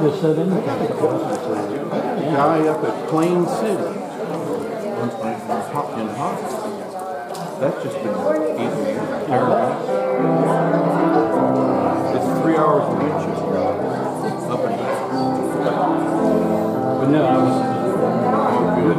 this. Guy up at Plain City in Hawkins. That's just been eaten terrible. It's three hours of Winchester up and down. But no, I was all good.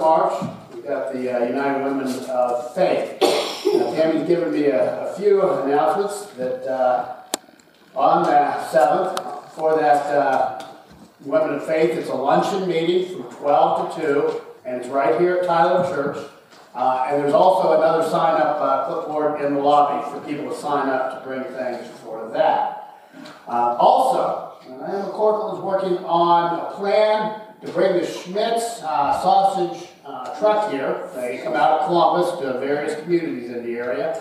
March, we've got the uh, United Women of Faith. Now, Tammy's given me a, a few announcements that on the 7th, for that Women of Faith. It's a luncheon meeting from 12 to 2, and it's right here at Tyler Church. Uh, and there's also another sign up uh, clipboard in the lobby for people to sign up to bring things for that. Uh, also, Anna McCorkle is working on a plan to bring the Schmidt's uh, sausage uh, truck here. They come out of Columbus to various communities in the area.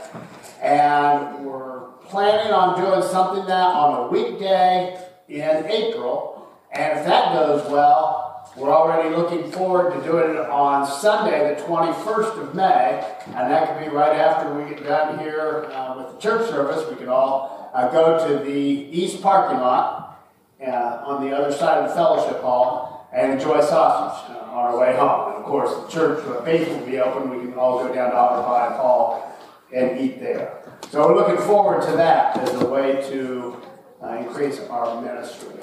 And we're planning on doing something that on a weekday in April and if that goes well, we're already looking forward to doing it on Sunday, the 21st of May, and that could be right after we get done here uh, with the church service. We can all uh, go to the east parking lot uh, on the other side of the fellowship hall and enjoy sausage uh, on our way home. Of course, the church the base will be open. We can all go down to Otterbein Hall and eat there. So we're looking forward to that as a way to uh, increase our ministry.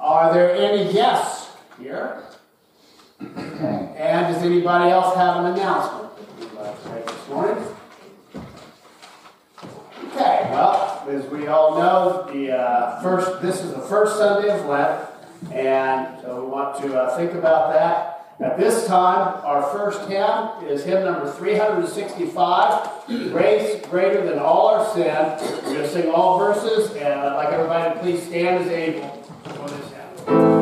Are there any guests here? And does anybody else have an announcement that you'd like to make this morning? Okay, well, as we all know, the uh, first this is the first Sunday of Lent, and so we want to uh, think about that. At this time, our first hymn is hymn number 365, Grace Greater Than All Our Sin. We're going to sing all verses, and I'd like everybody to please stand as able. Master.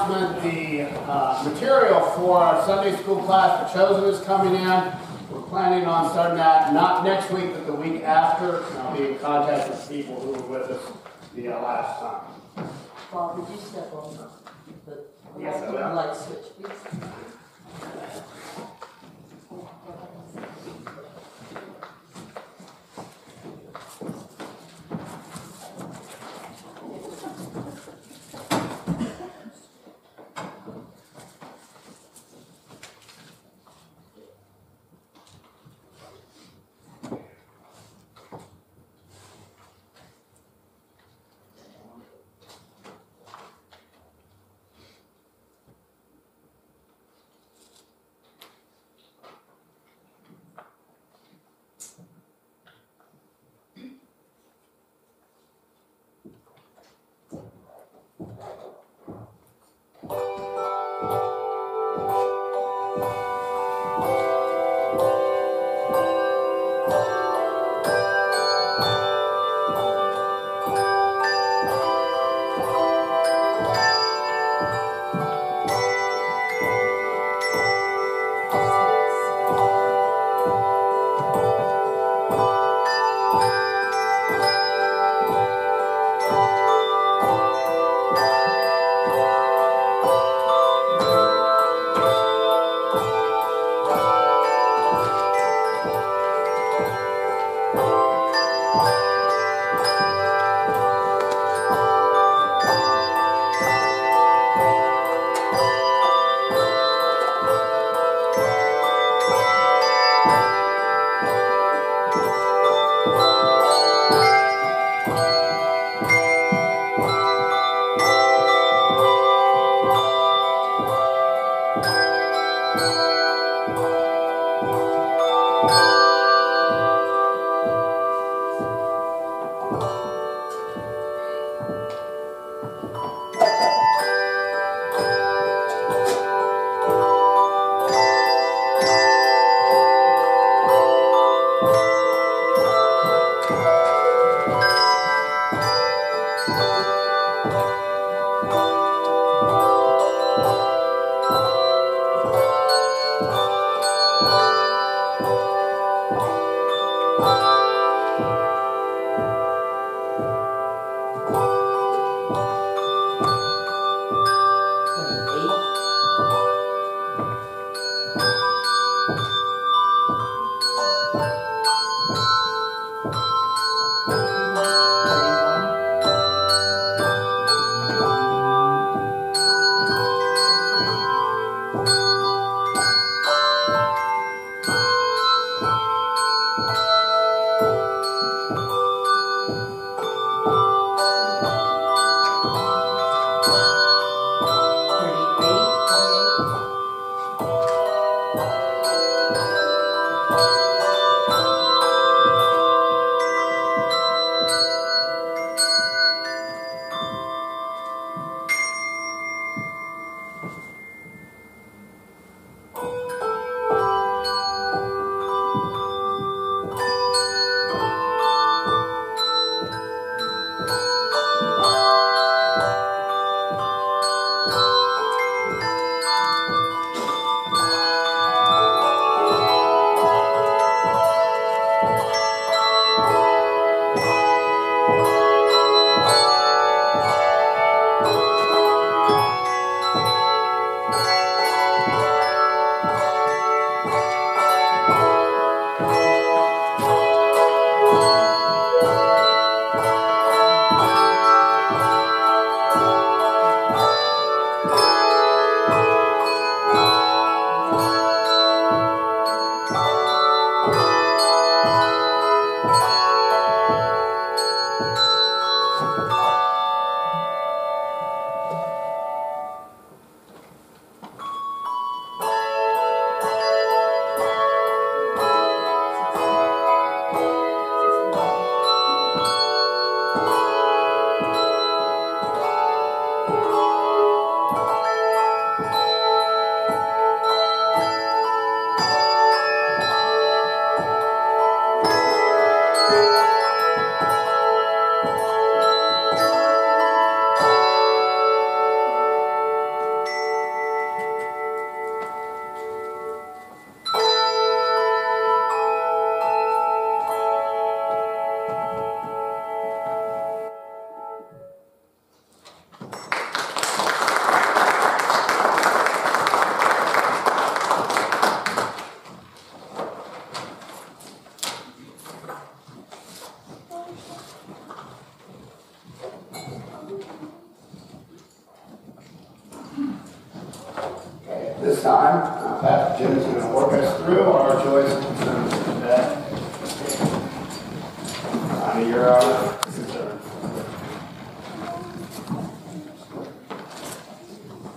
Announcement, the uh, material for our Sunday school class for Chosen is coming in. We're planning on starting that not next week, but the week after. And I'll be in contact with people who were with us the uh, last time. Bob, would you step on the, Yes, I the will. light switch, please? Bye. Time, uh, Pastor Jim is going to work us through our joys and concerns today. Honor your uh, concern.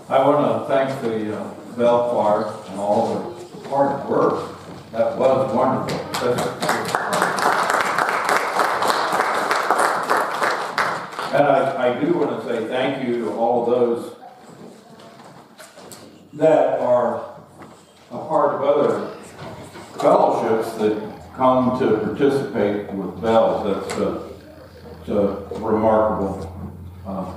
I want to thank the uh, Bell Choir and all the hard work. That was wonderful. And I, I do want to say thank you to all those that are a part of other fellowships that come to participate with bells. That's uh, it's a remarkable uh,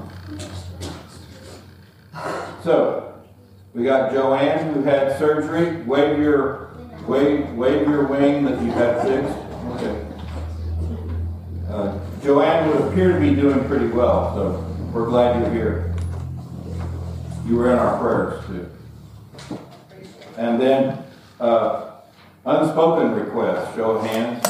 so, we got Joanne who had surgery. Wave your, wave, wave your wing that you had fixed. Okay. Uh, Joanne would appear to be doing pretty well, so we're glad you're here. You were in our prayers too. And then, uh, unspoken requests, show of hands.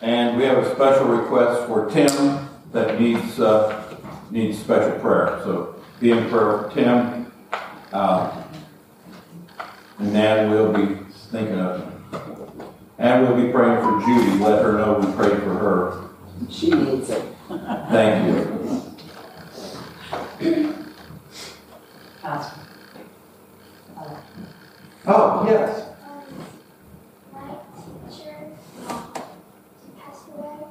And we have a special request for Tim that needs, uh, needs special prayer. So be in prayer for Tim. Uh, and then we'll be thinking of him. And we'll be praying for Judy. Let her know we prayed for her. She needs it. Thank you. Pastor. Oh, yes. my teacher she passed away,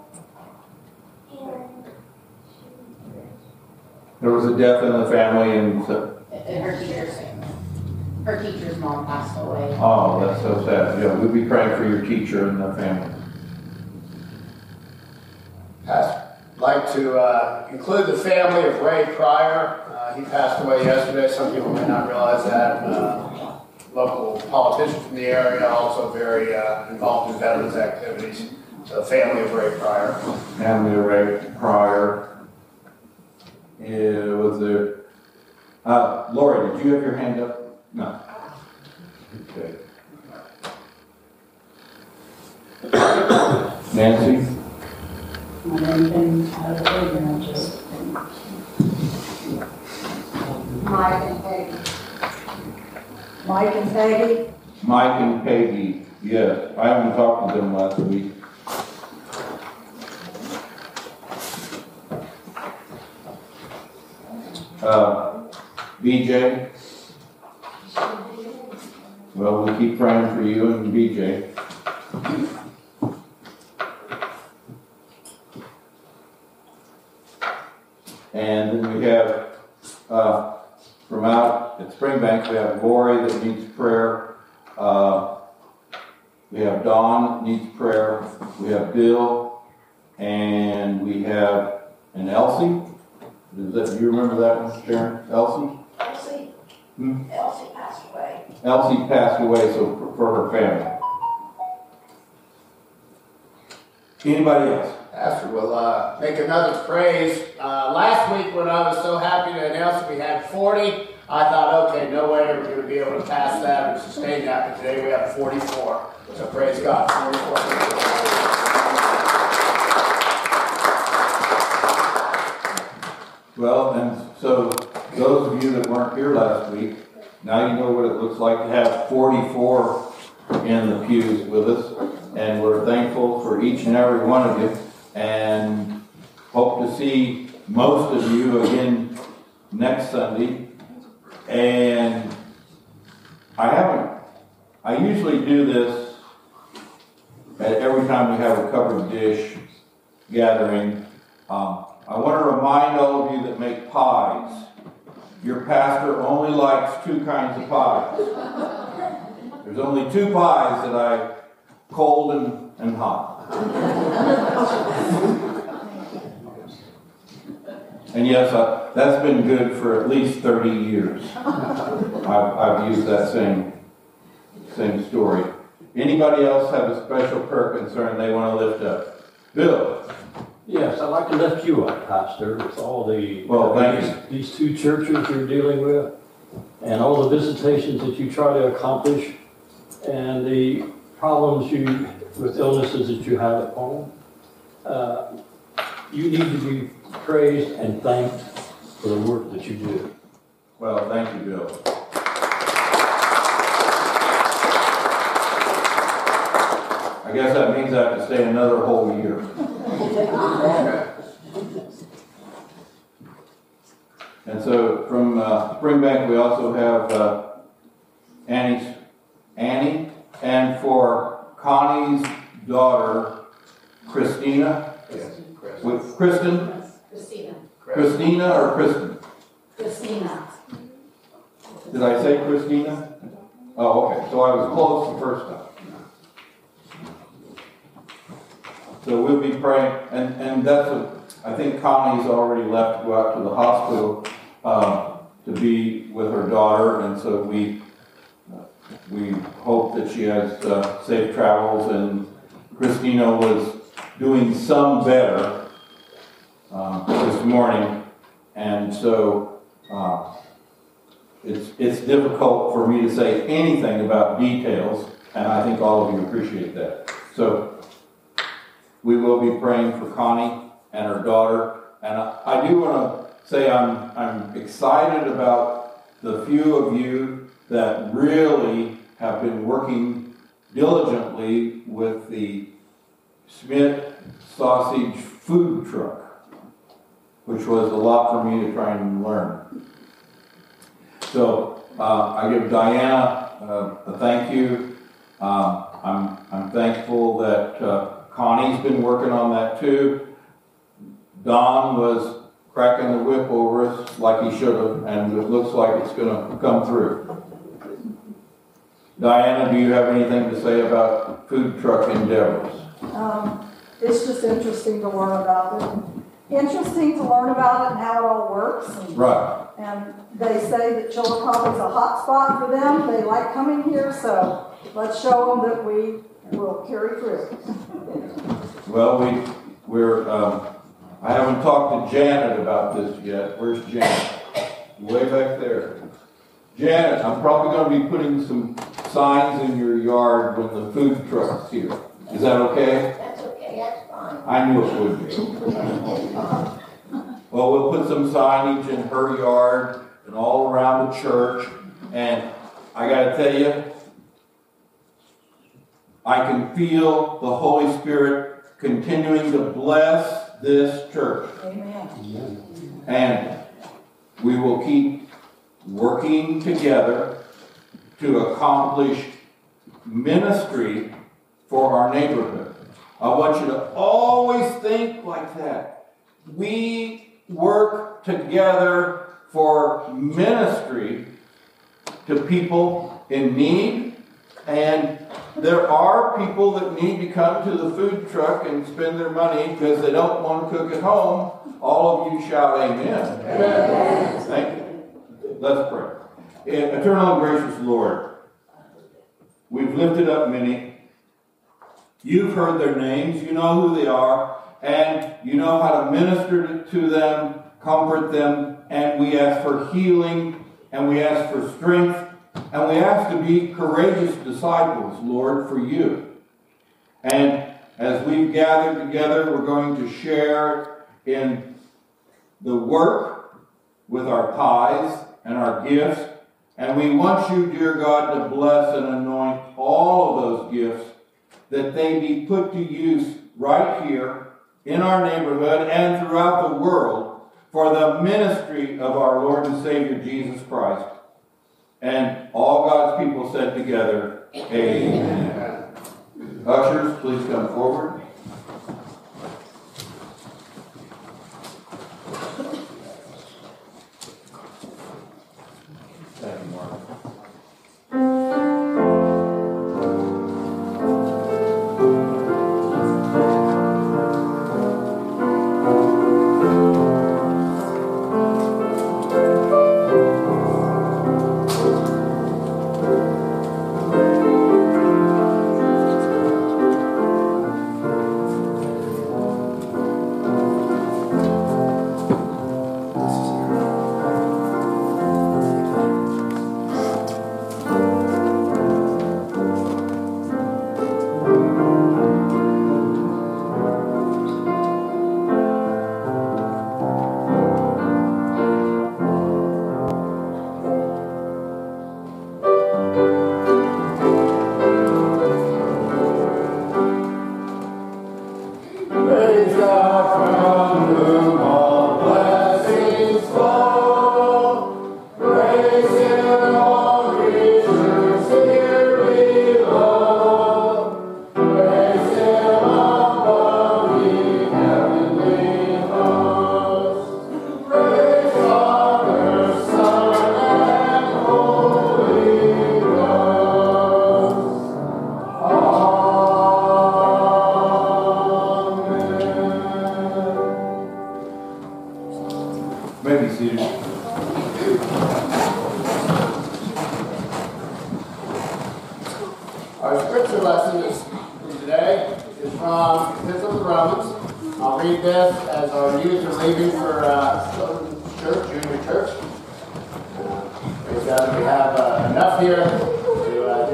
and There was a death in the family and, so- And her teacher's, her teacher's mom passed away. oh, that's so sad. Yeah, we'll be praying for your teacher and the family. I'd like to uh, include the family of Ray Pryor. Uh, He passed away yesterday. Some people may not realize that. Uh, Local politician from the area, also very uh, involved in veterans activities. So family of Ray Pryor. Family of Ray Pryor. It was there. Uh, Lori, did you have your hand up? No. Okay. Nancy? My Anything out of the ordinary, just. Mike and Peggy. Mike and Peggy, Mike and Peggy, yes. I haven't talked to them last week. Uh, BJ? Well, we keep praying for you and BJ. And then we have, uh, from out at Springbank, we have Lori that needs prayer. Uh, we have Dawn needs prayer. We have Bill, and we have an Elsie. Is that, do you remember that one, Sharon? Elsie? Elsie, Hmm? Elsie passed away. Elsie passed away, so for- for her family. Anybody else? Pastor will uh, make another praise. Uh, last week, when I was so happy to announce that we had 40, I thought, okay, no way we're going to be able to pass that and sustain that. But today we have 44. So praise God. 44. Well, and so those of you that weren't here last week, now you know what it looks like to have 44 in the pews with us. And we're thankful for each and every one of you and hope to see most of you again next Sunday. And I haven't, I usually do this at every time we have a covered dish gathering. Um, I want to remind all of you that make pies, your pastor only likes two kinds of pies. There's only two pies that I, cold and, and hot. And yes, I, that's been good for at least 30 years. I've, I've used that same, same story. Anybody else have a special prayer concern they want to lift up? Bill? Yes, I'd like to lift you up, Pastor, with all the well, thank these, these two churches you're dealing with, and all the visitations that you try to accomplish, and the problems you with illnesses that you have at home. Uh, you need to be praised and thanked for the work that you do. Well, thank you, Bill. I guess that means I have to stay another whole year. And so from uh, Springbank, we also have uh, Annie's, Annie, and for Connie's daughter, Christina, Yes, Chris. with Kristen, Christina. Christina or Kristen? Christina. Did I say Christina? Oh, okay, so I was close the first time. So we'll be praying, and, and that's a, I think Connie's already left to go out to the hospital, um, to be with her daughter, and so we, uh, we hope that she has, uh, safe travels, and Christina was doing some better, um, this morning, and so, uh, it's, it's difficult for me to say anything about details, and I think all of you appreciate that. So, we will be praying for Connie and her daughter, and I, do want to say I'm, I'm excited about the few of you that really have been working diligently with the Schmidt Sausage Food Truck, which was a lot for me to try and learn. So uh, I give Diana uh, a thank you. Um, I'm, I'm thankful that uh, Connie's been working on that too. Don was cracking the whip over us like he should have, and it looks like it's going to come through. Diana, do you have anything to say about food truck endeavors? Um, it's just interesting to learn about it. Interesting to learn about it and how it all works. Right. And they say that Chillicothe is a hot spot for them. They like coming here, so let's show them that we will carry through. Well, we, we're, um, I haven't talked to Janet about this yet. Where's Janet? Way back there. Janet, I'm probably gonna be putting some signs in your yard when the food truck's here. Is that okay? That's okay, that's fine. I knew it would be. Well, we'll put some signage in her yard and all around the church. And I gotta tell you, I can feel the Holy Spirit continuing to bless this church. Amen. And we will keep working together to accomplish ministry for our neighborhood. I want you to always think like that. We work together for ministry to people in need, and there are people that need to come to the food truck and spend their money because they don't want to cook at home. All of you shout amen. Amen. Thank you. Let's pray. Eh, Eternal and gracious Lord, we've lifted up many. You've heard their names, you know who they are, and you know how to minister to them, comfort them, and we ask for healing, and we ask for strength, and we ask to be courageous disciples, Lord, for you. And as we've gathered together, we're going to share in the work with our tithes and our gifts. And we want you, dear God, to bless and anoint all of those gifts that they be put to use right here in our neighborhood and throughout the world for the ministry of our Lord and Savior Jesus Christ. And all God's people said together, Amen. Ushers, please come forward. Here uh.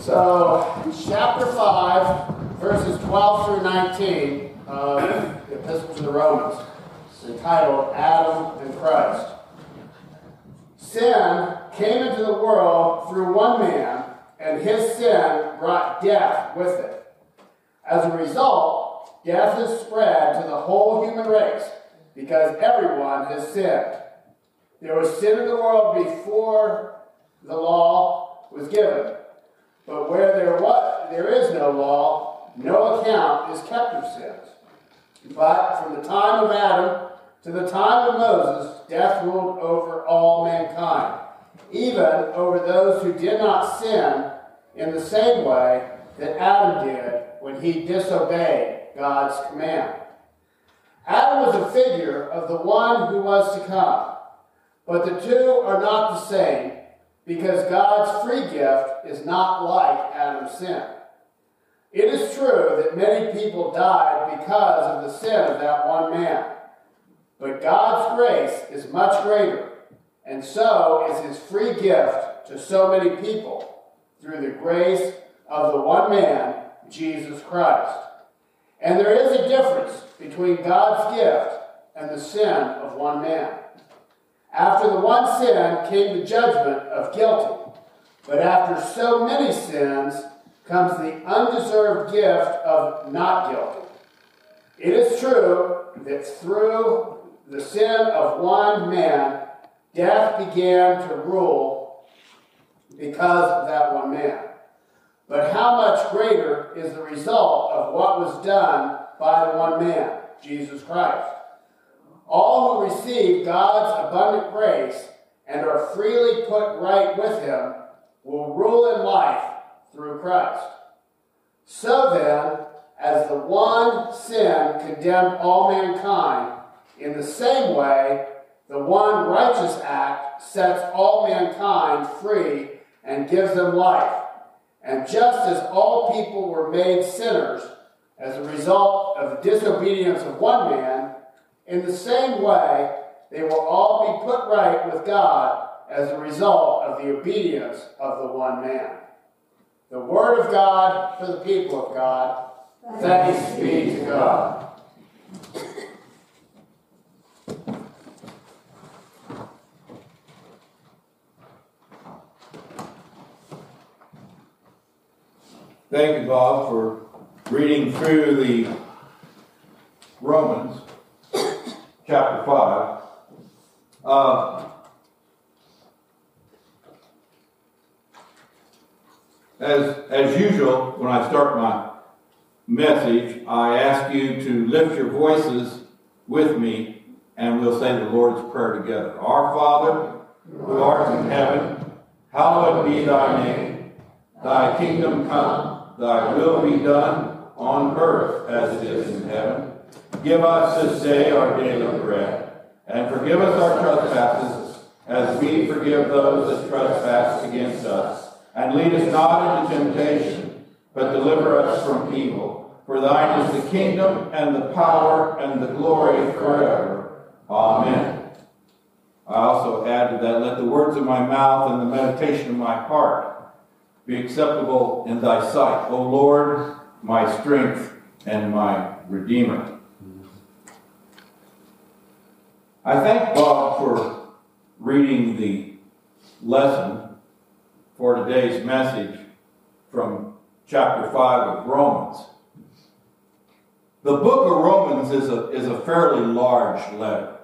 So, chapter 5, verses 12 through 19 of the Epistle to the Romans. It's entitled Adam and Christ. Sin came into the world through one man, and his sin brought death with it. As a result, death has spread to the whole human race because everyone has sinned. There was sin in the world before the law was given. But where there, was, there is no law, no account is kept of sins. But from the time of Adam to the time of Moses, death ruled over all mankind, even over those who did not sin in the same way that Adam did when he disobeyed God's command. Adam was a figure of the one who was to come, but the two are not the same because God's free gift is not like Adam's sin. It is true that many people died because of the sin of that one man. But God's grace is much greater, and so is his free gift to so many people through the grace of the one man, Jesus Christ. And there is a difference between God's gift and the sin of one man. After the one sin came the judgment of guilty, but after so many sins comes the undeserved gift of not guilty. It is true that through the sin of one man, death began to rule because of that one man. But how much greater is the result of what was done by the one man, Jesus Christ? All who receive God's abundant grace and are freely put right with Him will rule in life through Christ. So then, as the one sin condemned all mankind, in the same way, the one righteous act sets all mankind free and gives them life. And just as all people were made sinners as a result of the disobedience of one man, in the same way, they will all be put right with God as a result of the obedience of the one man. The Word of God for the people of God. Thanks be to God. Thank you, Bob, for reading through the Romans chapter 5. Uh, as, as usual, when I start my message, I ask you to lift your voices with me and we'll say the Lord's Prayer together. Our Father, who art in heaven, hallowed be thy name. Thy kingdom come. Thy will be done on earth as it is in heaven. Give us this day our daily bread, and forgive us our trespasses, as we forgive those that trespass against us. And lead us not into temptation, but deliver us from evil. For thine is the kingdom, and the power, and the glory forever. Amen. I also added that let the words of my mouth and the meditation of my heart be acceptable in thy sight, O Lord, my strength and my redeemer. I thank Bob for reading the lesson for today's message from chapter 5 of Romans. The book of Romans is a, is a fairly large letter.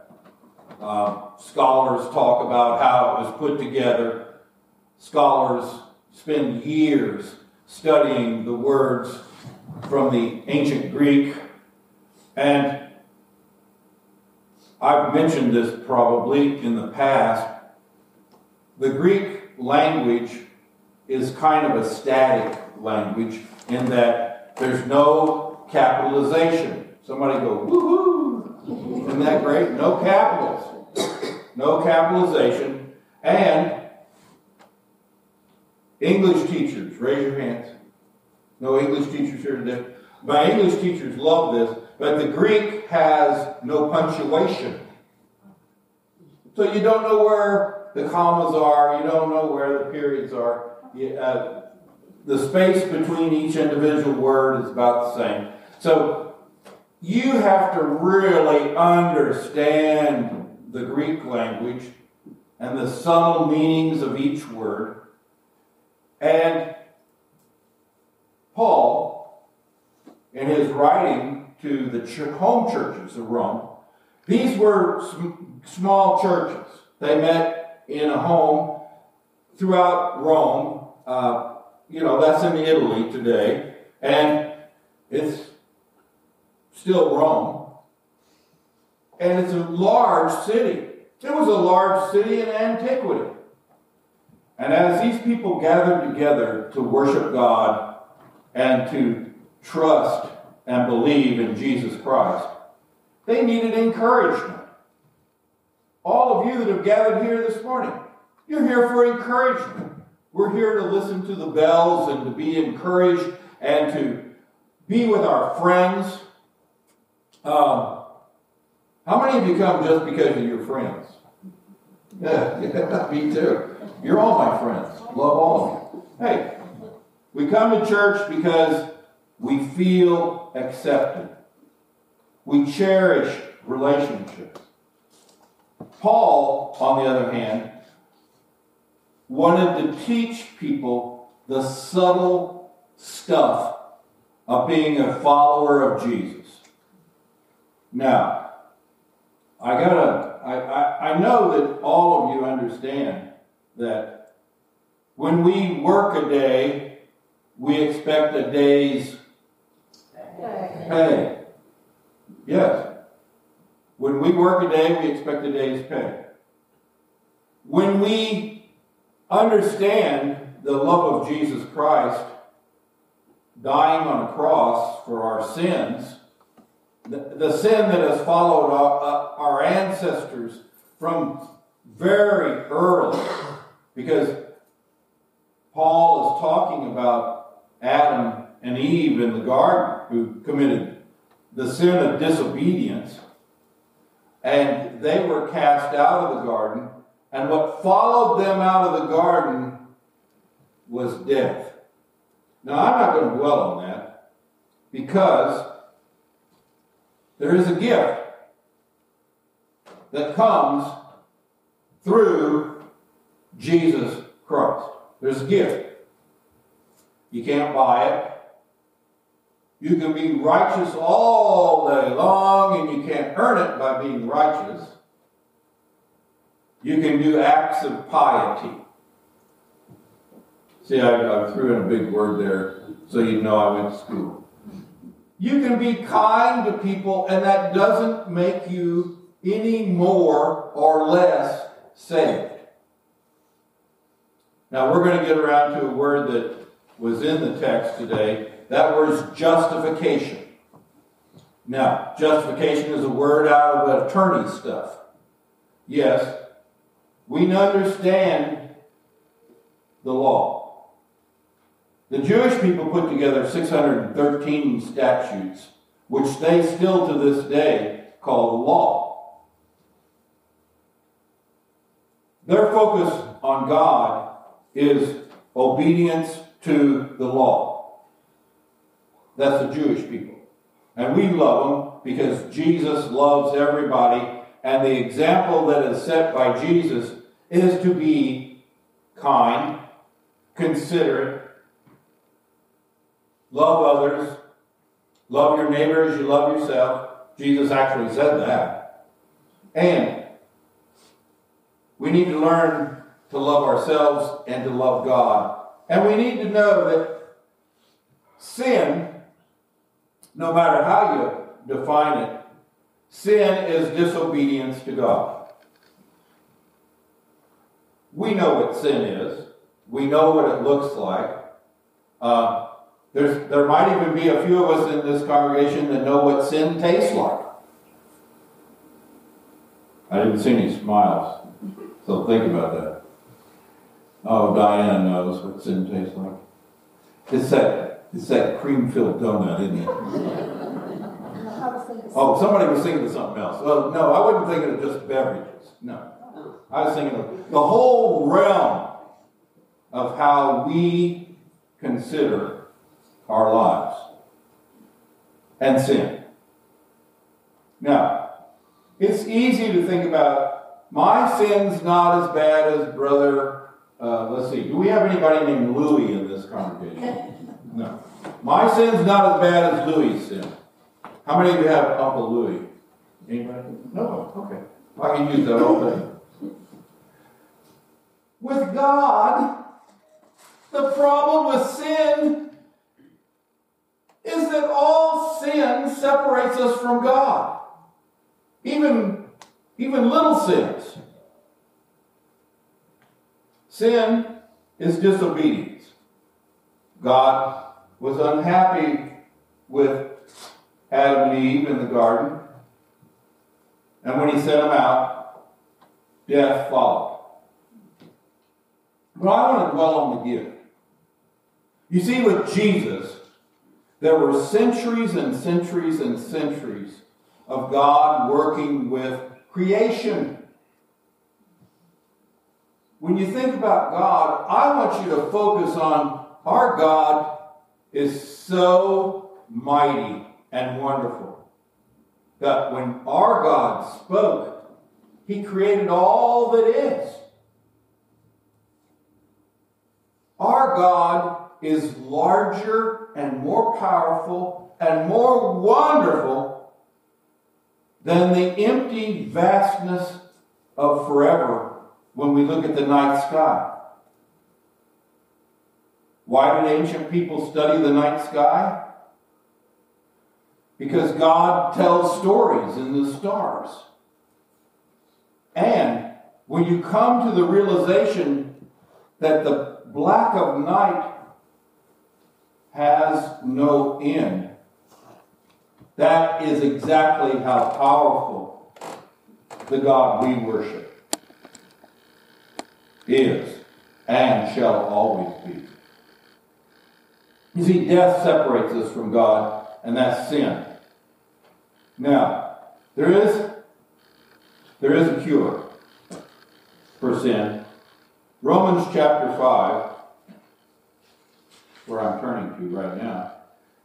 Uh, scholars talk about how it was put together. Scholars spend years studying the words from the ancient Greek. And I've mentioned this probably in the past. The Greek language is kind of a static language in that there's no capitalization. Somebody go, woohoo! Isn't that great? No capitals. No capitalization. And English teachers, raise your hands. No English teachers here today. My English teachers love this, but the Greek has no punctuation. So you don't know where the commas are, you don't know where the periods are. Uh, the space between each individual word is about the same. So you have to really understand the Greek language and the subtle meanings of each word. And Paul, in his writing to the home churches of Rome, these were sm- small churches. They met in a home throughout Rome. Uh, you know, that's in Italy today. And it's still Rome. And it's a large city. It was a large city in antiquity. And as these people gathered together to worship God and to trust and believe in Jesus Christ, they needed encouragement. All of you that have gathered here this morning, you're here for encouragement. We're here to listen to the bells and to be encouraged and to be with our friends. Um, how many of you come just because of your friends? Yeah, me too. You're all my friends. Love all of you. Hey, we come to church because we feel accepted. We cherish relationships. Paul, on the other hand, wanted to teach people the subtle stuff of being a follower of Jesus. Now, I gotta, I, I, I know that all of you understand that when we work a day, we expect a day's pay. Yes. When we work a day, we expect a day's pay. When we understand the love of Jesus Christ dying on a cross for our sins, the, the sin that has followed our, uh, our ancestors from very early, because Paul is talking about Adam and Eve in the garden who committed the sin of disobedience, and they were cast out of the garden, and what followed them out of the garden was death. Now, I'm not going to dwell on that because there is a gift that comes through Jesus Christ. There's a gift. You can't buy it. You can be righteous all day long and you can't earn it by being righteous. You can do acts of piety. See, I, I threw in a big word there so you know I went to school. You can be kind to people, and that doesn't make you any more or less saved. Now, we're going to get around to a word that was in the text today. That word is justification. Now, justification is a word out of attorney stuff. Yes, we understand the law. The Jewish people put together 613 statutes, which they still to this day call law. Their focus on God is obedience to the law. That's the Jewish people. And we love them because Jesus loves everybody, and the example that is set by Jesus is to be kind, considerate, love others, love your neighbor as you love yourself. Jesus actually said that. And we need to learn to love ourselves and to love God. And we need to know that sin, no matter how you define it, sin is disobedience to God. We know what sin is. We know what it looks like. Uh, there might even be a few of us in this congregation that know what sin tastes like. I didn't see any smiles, so think about that. Oh, Diana knows what sin tastes like. It's that, it's that cream-filled donut, isn't it? I was thinking- Oh, somebody was thinking of something else. Well, no, I wasn't thinking of just beverages. No. I was thinking of the whole realm of how we consider our lives and sin. Now, it's easy to think about my sin's not as bad as brother. Uh, let's see. Do we have anybody named Louis in this congregation? No. My sin's not as bad as Louis' sin. How many of you have Uncle Louis? Anybody? No. Okay. I can use that all day. With God, the problem with sin is that all sin separates us from God. Even, even little sins. Sin is disobedience. God was unhappy with Adam and Eve in the garden. And when he sent them out, death followed. But I want to dwell on the gift. You see, with Jesus, there were centuries and centuries and centuries of God working with creation. When you think about God, I want you to focus on our God is so mighty and wonderful that when our God spoke, he created all that is. Our God is larger and more powerful and more wonderful than the empty vastness of forever when we look at the night sky. Why did ancient people study the night sky? Because God tells stories in the stars. And when you come to the realization that the black of night has no end, that is exactly how powerful the God we worship is and shall always be. You see, death separates us from God, and that's sin. Now, there is there is a cure for sin. Romans chapter 5, where I'm turning to right now.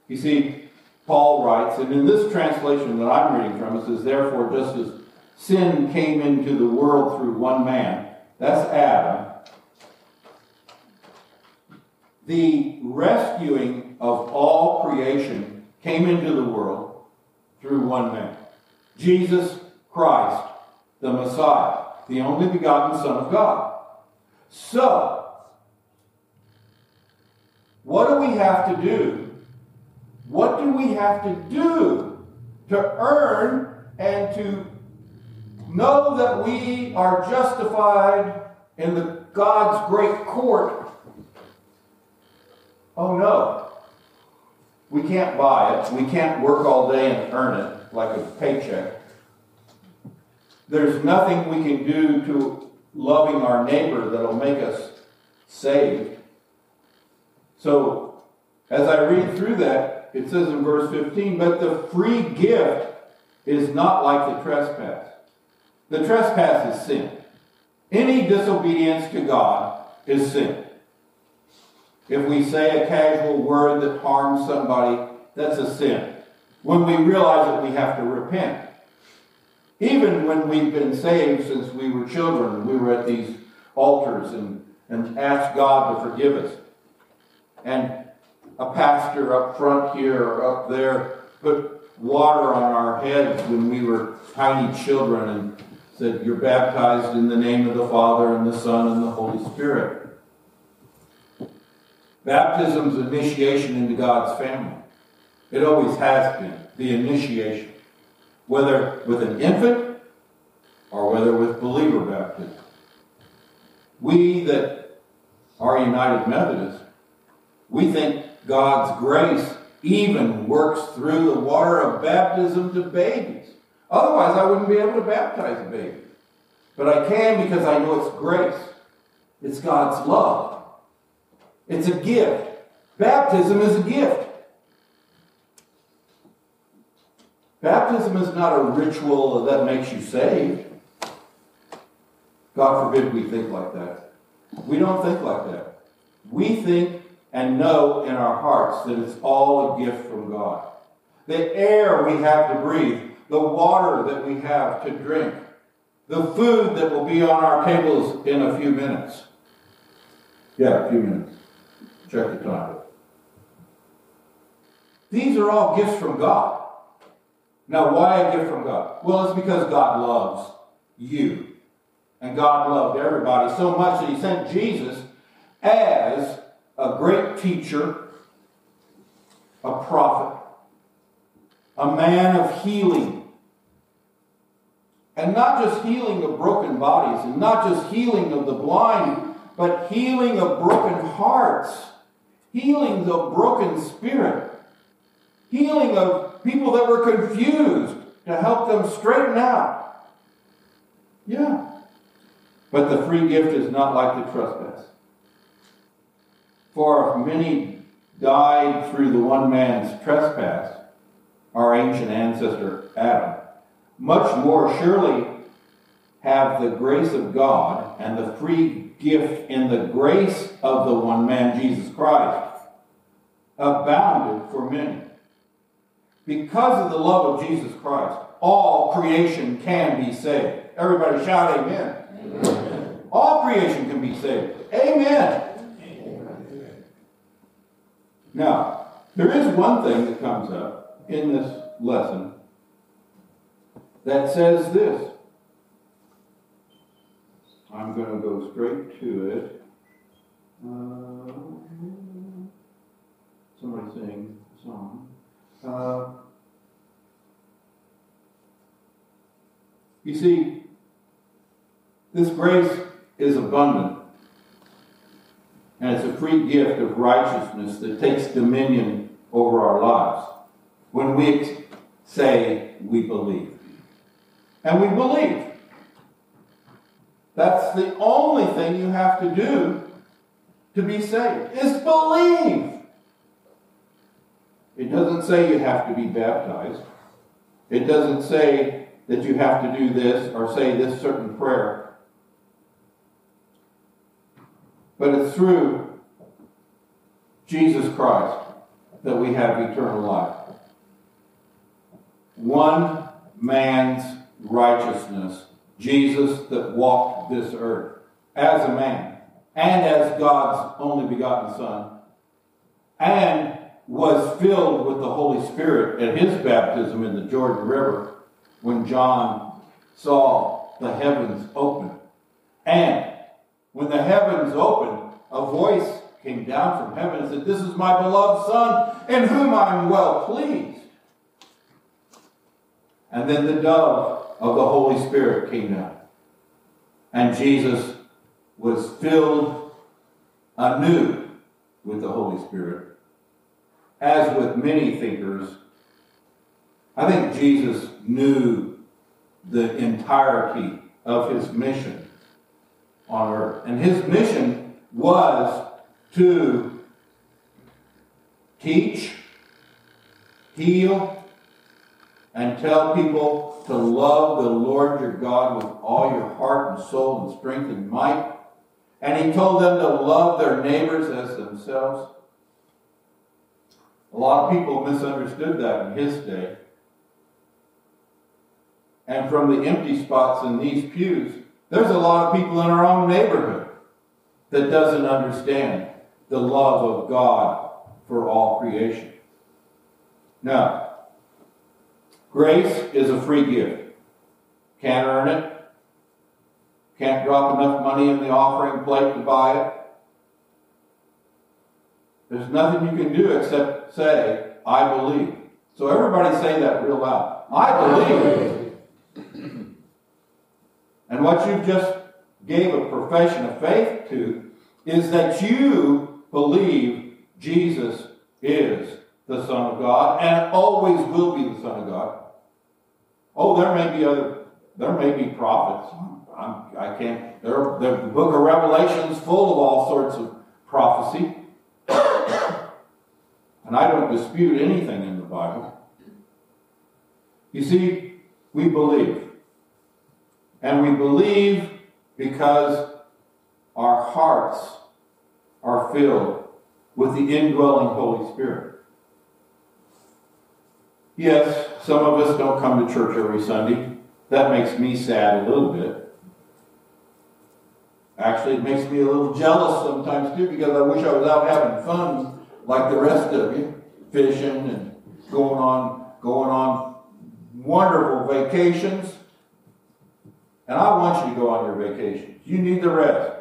You see, Paul writes, and in this translation that I'm reading from, it says, Therefore, just as sin came into the world through one man, that's Adam, the rescuing of all creation came into the world through one man Jesus Christ, the Messiah, the only begotten Son of God. So, what do we have to do? What do we have to do to earn and to know that we are justified in the God's great court Oh no. We can't buy it. We can't work all day and earn it like a paycheck. There's nothing we can do to loving our neighbor that'll make us saved. So, as I read through that, it says in verse 15, but the free gift is not like the trespass. The trespass is sin. Any disobedience to God is sin. If we say a casual word that harms somebody, that's a sin. When we realize that we have to repent. Even when we've been saved since we were children, we were at these altars and, and asked God to forgive us. And a pastor up front here or up there put water on our heads when we were tiny children and said, You're baptized in the name of the Father and the Son and the Holy Spirit. Baptism's initiation into God's family. It always has been the initiation, whether with an infant or whether with believer baptism. We that are United Methodists, we think God's grace even works through the water of baptism to babies. Otherwise, I wouldn't be able to baptize a baby. But I can because I know it's grace It's God's love. It's a gift. Baptism is a gift. Baptism is not a ritual that makes you saved. God forbid we think like that. We don't think like that. We think and know in our hearts that it's all a gift from God. The air we have to breathe, the water that we have to drink, the food that will be on our tables in a few minutes. Yeah, a few minutes. Check the. These are all gifts from God. Now, why a gift from God? Well, it's because God loves you. And God loved everybody so much that He sent Jesus as a great teacher, a prophet, a man of healing. And not just healing of broken bodies, and not just healing of the blind, but healing of broken hearts, healing of broken spirit, healing of people that were confused to help them straighten out. Yeah. But the free gift is not like the trespass. For if many died through the one man's trespass, our ancient ancestor Adam, much more surely have the grace of God and the free gift in the grace of the one man, Jesus Christ, abounded for many. Because of the love of Jesus Christ, all creation can be saved. Everybody shout amen. amen. All creation can be saved. Amen. Now, there is one thing that comes up in this lesson that says this. I'm going to go straight to it. Uh, somebody sing a song. Uh, you see, this grace is abundant. And it's a free gift of righteousness that takes dominion over our lives when we say we believe. And we believe. That's the only thing you have to do to be saved, is believe. It doesn't say you have to be baptized. It doesn't say that you have to do this or say this certain prayer. But it's through Jesus Christ that we have eternal life. One man's righteousness, Jesus that walked this earth as a man and as God's only begotten Son, and was filled with the Holy Spirit at his baptism in the Jordan River when John saw the heavens open. And when the heavens opened, a voice came down from heaven and said, This is my beloved Son, in whom I am well pleased. And then the dove of the Holy Spirit came down. And Jesus was filled anew with the Holy Spirit. As with many thinkers, I think Jesus knew the entirety of his mission on earth. And his mission was to teach, heal, and tell people to love the Lord your God with all your heart and soul and strength and might. And he told them to love their neighbors as themselves. A lot of people misunderstood that in his day. And from the empty spots in these pews, there's a lot of people in our own neighborhood that doesn't understand the love of God for all creation. Now, grace is a free gift. Can't earn it. Can't drop enough money in the offering plate to buy it. There's nothing you can do except say, I believe. So everybody say that real loud. I believe. And what you just gave a profession of faith to is that you believe Jesus is the Son of God and always will be the Son of God. Oh, there may be other, there may be prophets. I'm, I can't, there, the book of Revelation's full of all sorts of prophecy. And I don't dispute anything in the Bible. You see, we believe. And we believe because our hearts are filled with the indwelling Holy Spirit. Yes, some of us don't come to church every Sunday. That makes me sad a little bit. Actually, it makes me a little jealous sometimes too because I wish I was out having fun like the rest of you, fishing and going on, going on wonderful vacations. And I want you to go on your vacations. You need the rest.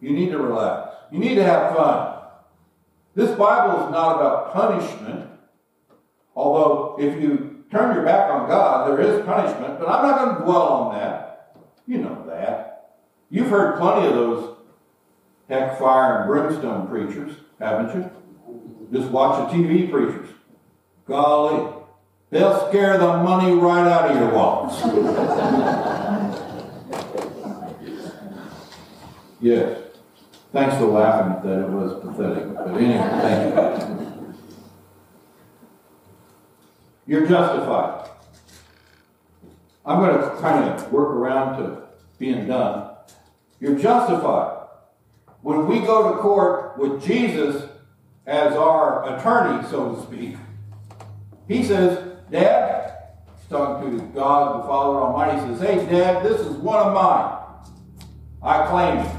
You need to relax. You need to have fun. This Bible is not about punishment. Although, if you turn your back on God, there is punishment, but I'm not going to dwell on that. You know that. You've heard plenty of those heck, fire, and brimstone preachers, haven't you? Just watch the TV preachers. Golly, they'll scare the money right out of your wallets. yes. Thanks for laughing at that. It was pathetic. But anyway, thank you. You're justified. I'm going to kind of work around to being done. You're justified. When we go to court with Jesus as our attorney, so to speak, he says, Dad, he's talking to God, the Father Almighty, he says, Hey, Dad, this is one of mine. I claim it.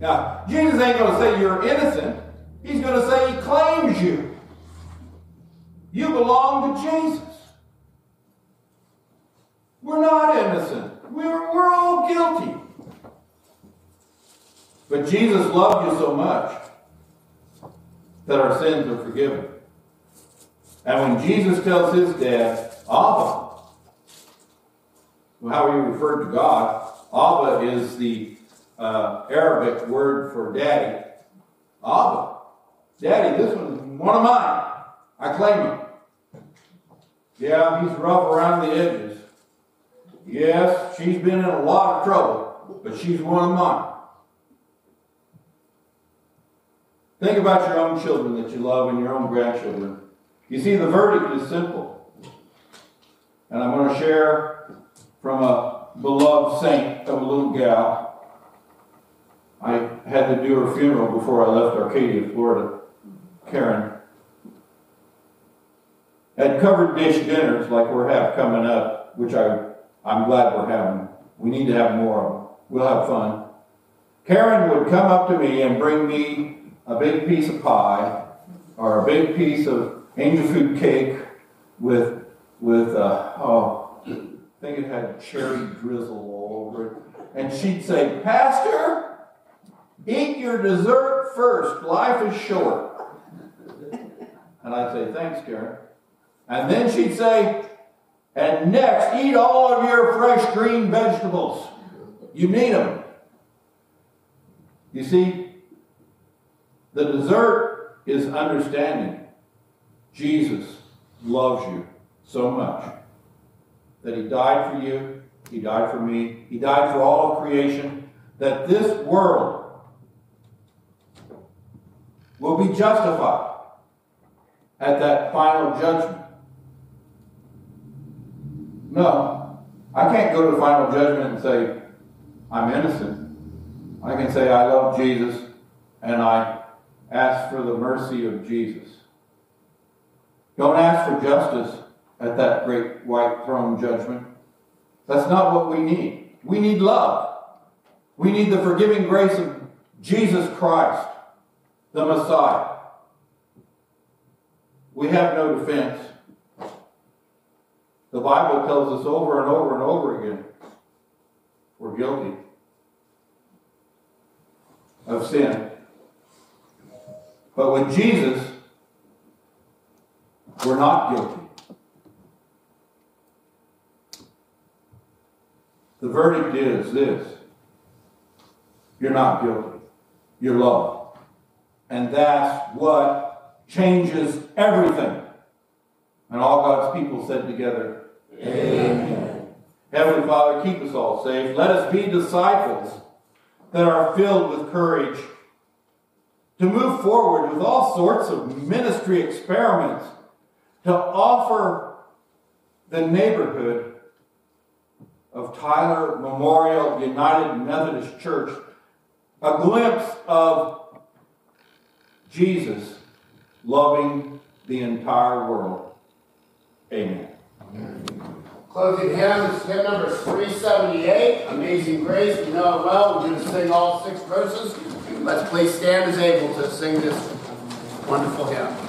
Now, Jesus ain't going to say you're innocent. He's going to say he claims you. You belong to Jesus. We're not innocent. We're, we're all guilty. But Jesus loved you so much that our sins are forgiven. And when Jesus tells his dad, Abba, how he referred to God, Abba is the uh, Arabic word for daddy. Abba. Daddy, this one's one of mine. I claim him. Yeah, he's rough around the edges. Yes, she's been in a lot of trouble, but she's one of mine. Think about your own children that you love and your own grandchildren. You see, the verdict is simple. And I'm going to share from a beloved saint of a little gal. I had to do her funeral before I left Arcadia, Florida. Karen. At covered dish dinners like we're have coming up, which I, I'm glad we're having. We need to have more of them. We'll have fun. Karen would come up to me and bring me a big piece of pie or a big piece of angel food cake with with uh, oh, I think it had cherry drizzle all over it. And she'd say, Pastor, eat your dessert first. Life is short. And I'd say, Thanks, Karen. And then she'd say, And next, eat all of your fresh green vegetables. You need them. You see, the dessert is understanding. Jesus loves you so much that he died for you, he died for me, he died for all of creation, that this world will be justified at that final judgment. No, I can't go to the final judgment and say, I'm innocent. I can say, I love Jesus and I ask for the mercy of Jesus. Don't ask for justice at that great white throne judgment. That's not what we need. We need love. We need the forgiving grace of Jesus Christ, the Messiah. We have no defense. The Bible tells us over and over and over again we're guilty of sin. But with Jesus, we're not guilty. The verdict is this you're not guilty, you're loved. And that's what changes everything. And all God's people said together, Amen. Heavenly Father, keep us all safe. Let us be disciples that are filled with courage to move forward with all sorts of ministry experiments to offer the neighborhood of Tyler Memorial United Methodist Church a glimpse of Jesus loving the entire world. Amen. Closing hymns, hymn number 378, Amazing Grace. We know it well. We're going to sing all six verses. Let's please stand as able to sing this wonderful hymn.